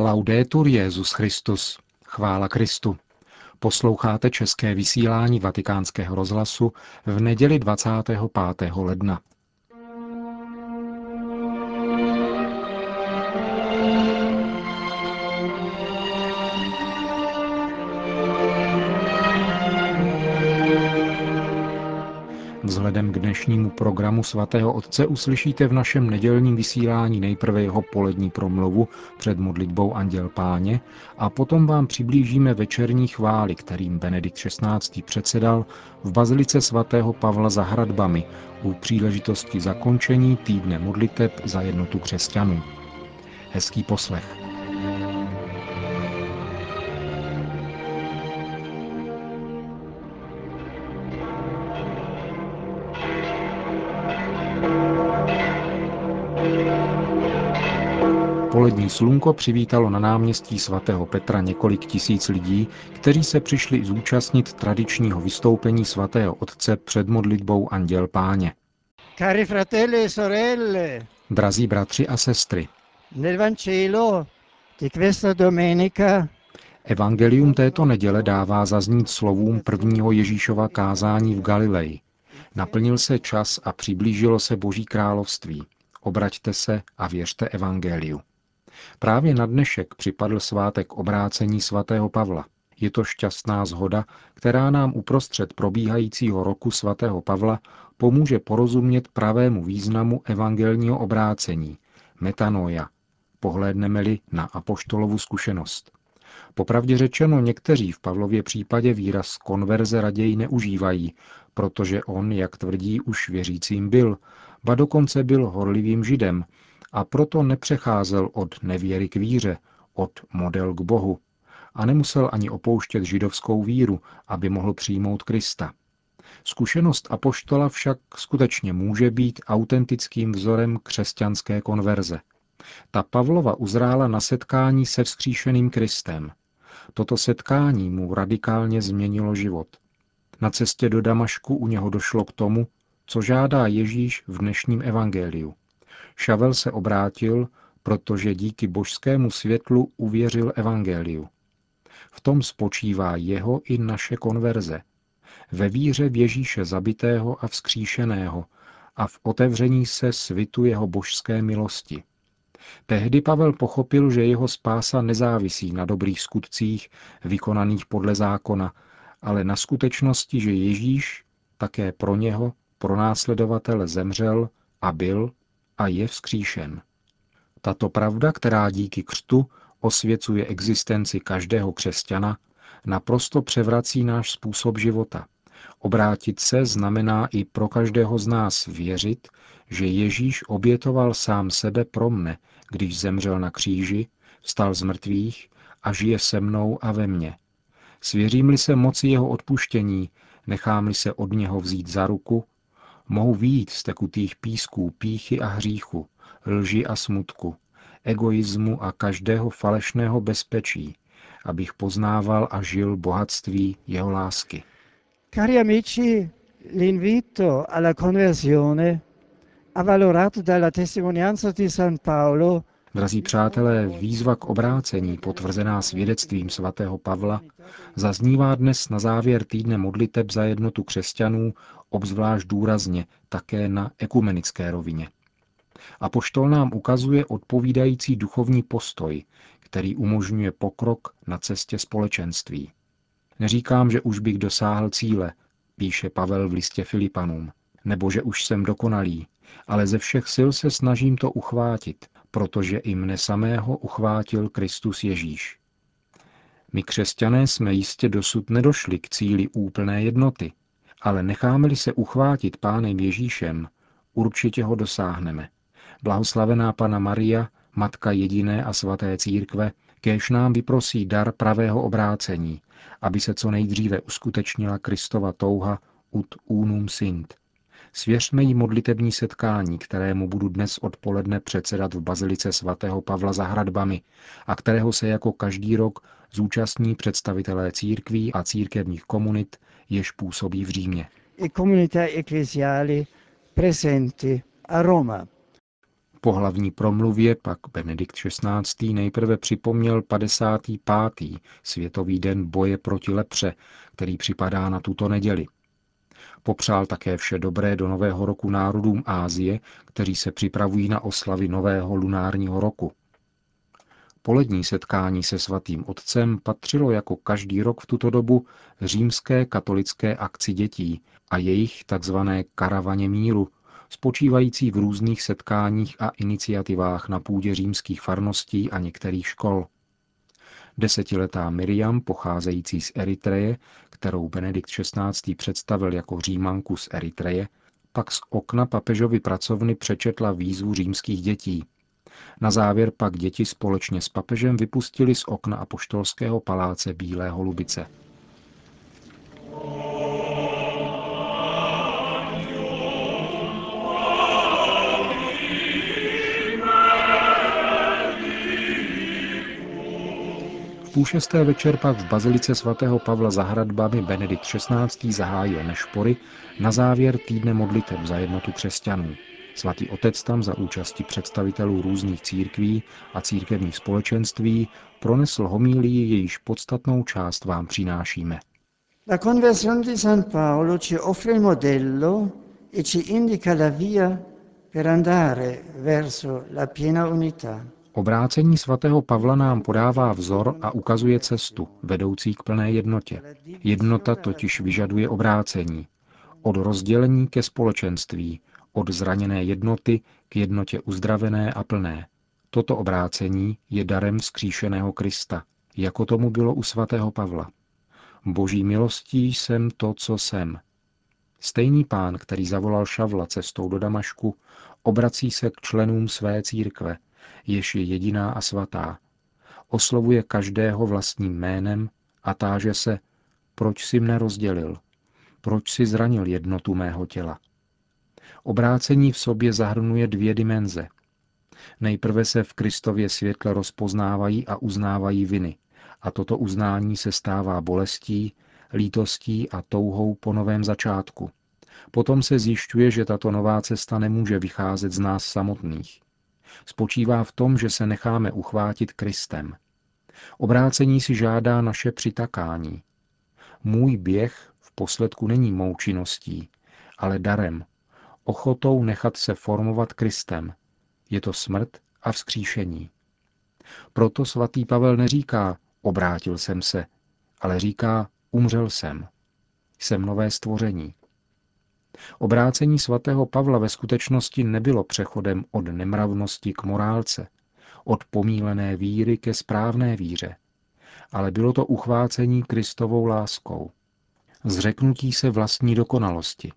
Laudetur Jezus Christus. Chvála Kristu. Posloucháte české vysílání Vatikánského rozhlasu v neděli 25. ledna. Programu svatého Otce uslyšíte v našem nedělním vysílání nejprve jeho polední promluvu před modlitbou Anděl Páně a potom vám přiblížíme večerní chvály, kterým Benedikt XVI. předsedal v bazilice svatého Pavla za hradbami u příležitosti zakončení týdne modliteb za jednotu křesťanů. Hezký poslech. Polední slunko přivítalo na náměstí svatého Petra několik tisíc lidí, kteří se přišli zúčastnit tradičního vystoupení svatého otce před modlitbou Anděl Páně. Cari fratelli e sorelle, Drazí bratři a sestry, nel Vangelo di questa domenica evangelium této neděle dává zaznít slovům prvního Ježíšova kázání v Galileji. Naplnil se čas a přiblížilo se Boží království. Obraťte se a věřte evangeliu. Právě na dnešek připadl svátek obrácení svatého Pavla. Je to šťastná zhoda, která nám uprostřed probíhajícího roku svatého Pavla pomůže porozumět pravému významu evangelního obrácení, metanoja, pohlédneme-li na apoštolovu zkušenost. Popravdě řečeno, někteří v Pavlově případě výraz konverze raději neužívají, protože on, jak tvrdí, už věřícím byl, ba dokonce byl horlivým židem, a proto nepřecházel od nevěry k víře, od model k Bohu a nemusel ani opouštět židovskou víru, aby mohl přijmout Krista. Zkušenost apoštola však skutečně může být autentickým vzorem křesťanské konverze. Ta Pavlova uzrála na setkání se vzkříšeným Kristem. Toto setkání mu radikálně změnilo život. Na cestě do Damašku u něho došlo k tomu, co žádá Ježíš v dnešním evangeliu. Šavel se obrátil, protože díky božskému světlu uvěřil evangeliu. V tom spočívá jeho i naše konverze. Ve víře v Ježíše zabitého a vzkříšeného a v otevření se svitu jeho božské milosti. Tehdy Pavel pochopil, že jeho spása nezávisí na dobrých skutcích vykonaných podle zákona, ale na skutečnosti, že Ježíš také pro něho, pro následovatele zemřel a byl a je vzkříšen. Tato pravda, která díky křtu osvěcuje existenci každého křesťana, naprosto převrací náš způsob života. Obrátit se znamená i pro každého z nás věřit, že Ježíš obětoval sám sebe pro mne, když zemřel na kříži, vstal z mrtvých a žije se mnou a ve mně. Svěřím-li se moci jeho odpuštění, nechám-li se od něho vzít za ruku, Mohu výjít z tekutých písků píchy a hříchu, lži a smutku, egoismu a každého falešného bezpečí, abych poznával a žil bohatství jeho lásky. Cari amici, l'invito alla conversione, avvalorato dalla testimonianza di San Paolo, Drazí přátelé, výzva k obrácení, potvrzená svědectvím svatého Pavla, zaznívá dnes na závěr týdne modliteb za jednotu křesťanů obzvlášť důrazně také na ekumenické rovině. A poštol nám ukazuje odpovídající duchovní postoj, který umožňuje pokrok na cestě společenství. Neříkám, že už bych dosáhl cíle, píše Pavel v listě Filipanům, nebo že už jsem dokonalý, ale ze všech sil se snažím to uchvátit, protože i mne samého uchvátil Kristus Ježíš. My křesťané jsme jistě dosud nedošli k cíli úplné jednoty, ale necháme-li se uchvátit pánem Ježíšem, určitě ho dosáhneme. Blahoslavená Pana Maria, Matka jediné a svaté církve, kéž nám vyprosí dar pravého obrácení, aby se co nejdříve uskutečnila Kristova touha ut unum sint. Svěřme jí modlitební setkání, kterému budu dnes odpoledne předsedat v bazilice svatého Pavla za hradbami a kterého se jako každý rok zúčastní představitelé církví a církevních komunit, jež působí v Římě. Po hlavní promluvě pak Benedikt XVI. nejprve připomněl 55. Světový den boje proti lepře, který připadá na tuto neděli. Popřál také vše dobré do nového roku národům Ázie, kteří se připravují na oslavy nového lunárního roku. Polední setkání se svatým otcem patřilo jako každý rok v tuto dobu římské katolické akci dětí a jejich takzvané karavaně míru, spočívající v různých setkáních a iniciativách na půdě římských farností a některých škol. Desetiletá Miriam, pocházející z Eritreje, kterou Benedikt XVI. představil jako římanku z Eritreje, pak z okna papežovy pracovny přečetla výzvu římských dětí. Na závěr pak děti společně s papežem vypustili z okna apoštolského paláce Bílé holubice. půl šesté večer pak v bazilice svatého Pavla za hradbami Benedikt XVI. zahájil nešpory na závěr týdne modliteb za jednotu křesťanů. Svatý otec tam za účasti představitelů různých církví a církevních společenství pronesl homílii, jejíž podstatnou část vám přinášíme. La conversione di San Paolo ci offre il modello e ci indica la via per andare verso la piena unità. Obrácení svatého Pavla nám podává vzor a ukazuje cestu, vedoucí k plné jednotě. Jednota totiž vyžaduje obrácení. Od rozdělení ke společenství, od zraněné jednoty k jednotě uzdravené a plné. Toto obrácení je darem skříšeného Krista, jako tomu bylo u svatého Pavla. Boží milostí jsem to, co jsem. Stejný pán, který zavolal Šavla cestou do Damašku, obrací se k členům své církve, jež je jediná a svatá. Oslovuje každého vlastním jménem a táže se, proč si mne rozdělil, proč si zranil jednotu mého těla. Obrácení v sobě zahrnuje dvě dimenze. Nejprve se v Kristově světle rozpoznávají a uznávají viny, a toto uznání se stává bolestí, lítostí a touhou po novém začátku. Potom se zjišťuje, že tato nová cesta nemůže vycházet z nás samotných spočívá v tom, že se necháme uchvátit Kristem. Obrácení si žádá naše přitakání. Můj běh v posledku není mou činností, ale darem, ochotou nechat se formovat Kristem. Je to smrt a vzkříšení. Proto svatý Pavel neříká, obrátil jsem se, ale říká, umřel jsem. Jsem nové stvoření. Obrácení svatého Pavla ve skutečnosti nebylo přechodem od nemravnosti k morálce, od pomílené víry ke správné víře, ale bylo to uchvácení Kristovou láskou. Zřeknutí se vlastní dokonalosti.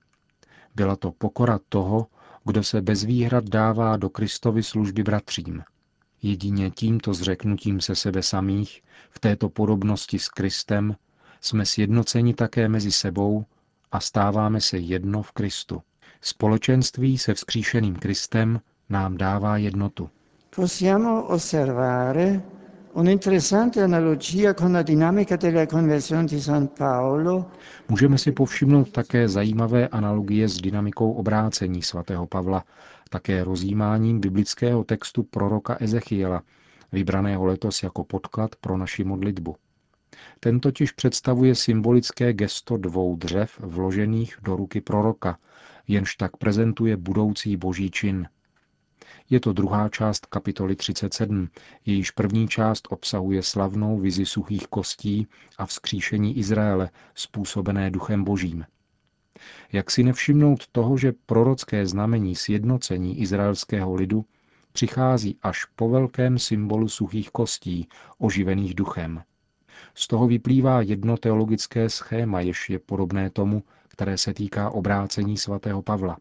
Byla to pokora toho, kdo se bez výhrad dává do Kristovy služby bratřím. Jedině tímto zřeknutím se sebe samých, v této podobnosti s Kristem, jsme sjednoceni také mezi sebou a stáváme se jedno v Kristu. Společenství se vzkříšeným Kristem nám dává jednotu. Possiamo osservare un'interessante analogia con la dinamica della conversione di San Paolo. Můžeme si povšimnout také zajímavé analogie s dynamikou obrácení svatého Pavla, také rozjímáním biblického textu proroka Ezechiela, vybraného letos jako podklad pro naši modlitbu. Ten totiž představuje symbolické gesto dvou dřev vložených do ruky proroka, jenž tak prezentuje budoucí boží čin. Je to druhá část kapitoly 37, jejíž první část obsahuje slavnou vizi suchých kostí a vzkříšení Izraele, způsobené duchem božím. Jak si nevšimnout toho, že prorocké znamení sjednocení izraelského lidu přichází až po velkém symbolu suchých kostí, oživených duchem. Z toho vyplývá jedno teologické schéma, jež je podobné tomu, které se týká obrácení svatého Pavla.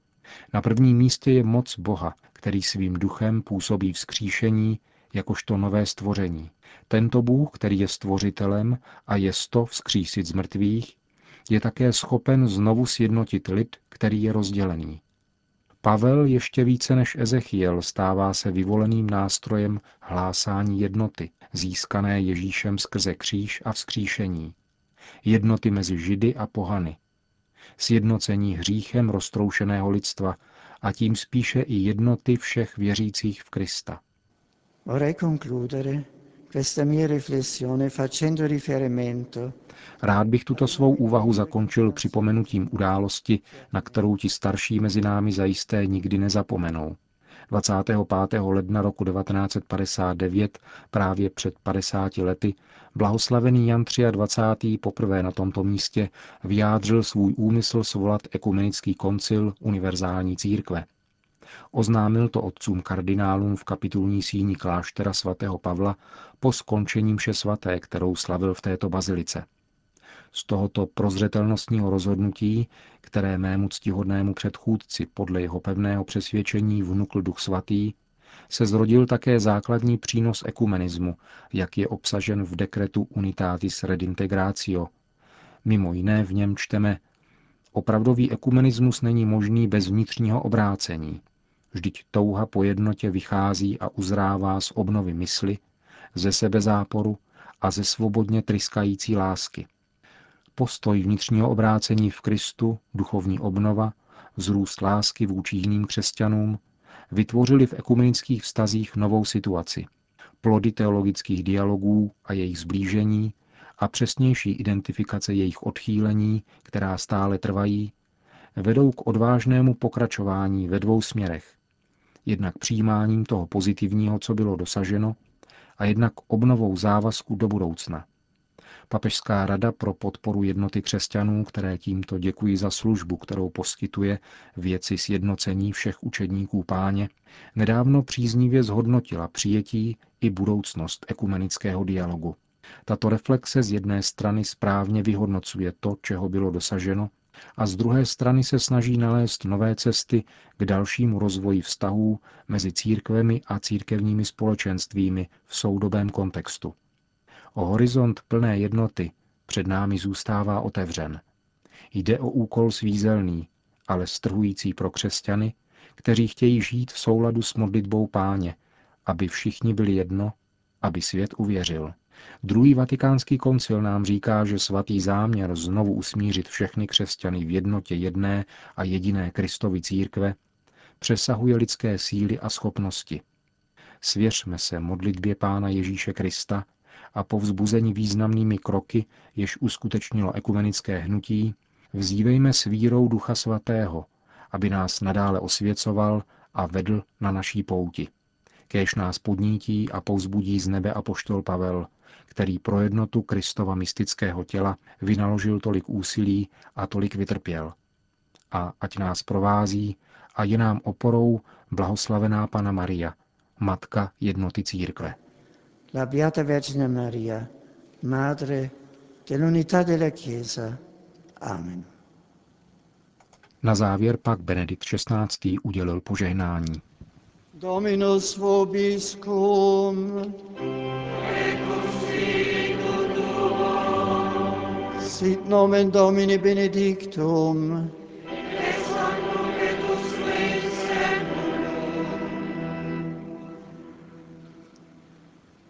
Na prvním místě je moc Boha, který svým duchem působí vzkříšení jakožto nové stvoření. Tento Bůh, který je stvořitelem a je sto vzkřísit z mrtvých, je také schopen znovu sjednotit lid, který je rozdělený. Pavel ještě více než Ezechiel stává se vyvoleným nástrojem hlásání jednoty, získané Ježíšem skrze kříž a vzkříšení. Jednoty mezi Židy a pohany. Sjednocení hříchem roztroušeného lidstva a tím spíše i jednoty všech věřících v Krista. Rád bych tuto svou úvahu zakončil připomenutím události, na kterou ti starší mezi námi zajisté nikdy nezapomenou. 25. ledna roku 1959, právě před 50 lety, blahoslavený Jan 23. poprvé na tomto místě vyjádřil svůj úmysl svolat ekumenický koncil univerzální církve. Oznámil to otcům kardinálům v kapitulní síni kláštera svatého Pavla po skončení mše svaté, kterou slavil v této bazilice. Z tohoto prozřetelnostního rozhodnutí, které mému ctihodnému předchůdci podle jeho pevného přesvědčení vnukl duch svatý, se zrodil také základní přínos ekumenismu, jak je obsažen v dekretu Unitatis Redintegratio. Mimo jiné v něm čteme Opravdový ekumenismus není možný bez vnitřního obrácení. Vždyť touha po jednotě vychází a uzrává z obnovy mysli, ze sebezáporu a ze svobodně tryskající lásky. Postoj vnitřního obrácení v Kristu, duchovní obnova, vzrůst lásky vůči jiným křesťanům, vytvořili v ekumenických vztazích novou situaci. Plody teologických dialogů a jejich zblížení a přesnější identifikace jejich odchýlení, která stále trvají, vedou k odvážnému pokračování ve dvou směrech. Jednak přijímáním toho pozitivního, co bylo dosaženo, a jednak obnovou závazku do budoucna. Papežská rada pro podporu jednoty křesťanů, které tímto děkuji za službu, kterou poskytuje věci sjednocení všech učedníků páně, nedávno příznivě zhodnotila přijetí i budoucnost ekumenického dialogu. Tato reflexe z jedné strany správně vyhodnocuje to, čeho bylo dosaženo, a z druhé strany se snaží nalézt nové cesty k dalšímu rozvoji vztahů mezi církvemi a církevními společenstvími v soudobém kontextu. O horizont plné jednoty před námi zůstává otevřen. Jde o úkol svízelný, ale strhující pro křesťany, kteří chtějí žít v souladu s modlitbou páně, aby všichni byli jedno, aby svět uvěřil. Druhý vatikánský koncil nám říká, že svatý záměr znovu usmířit všechny křesťany v jednotě jedné a jediné Kristovy církve přesahuje lidské síly a schopnosti. Svěřme se modlitbě Pána Ježíše Krista a po vzbuzení významnými kroky, jež uskutečnilo ekumenické hnutí, vzívejme s vírou Ducha Svatého, aby nás nadále osvěcoval a vedl na naší pouti. Kéž nás podnítí a povzbudí z nebe apoštol Pavel, který pro jednotu Kristova mystického těla vynaložil tolik úsilí a tolik vytrpěl. A ať nás provází a je nám oporou blahoslavená Pana Maria, Matka jednoty církve. La Beata Vergine Maria, Madre dell'unità della Chiesa. Amen. Na závěr pak Benedikt XVI. udělil požehnání. Dominus vobiscum. Sit nomen Domini benedictum.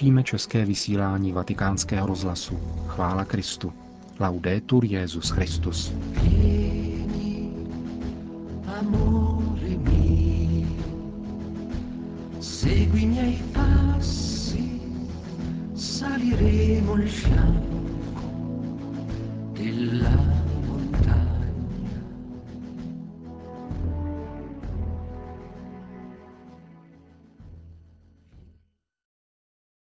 Končíme české vysílání vatikánského rozhlasu. Chvála Kristu. Laudetur Jezus Christus. Vieni, amore mio, segui i miei passi, saliremo il fianco della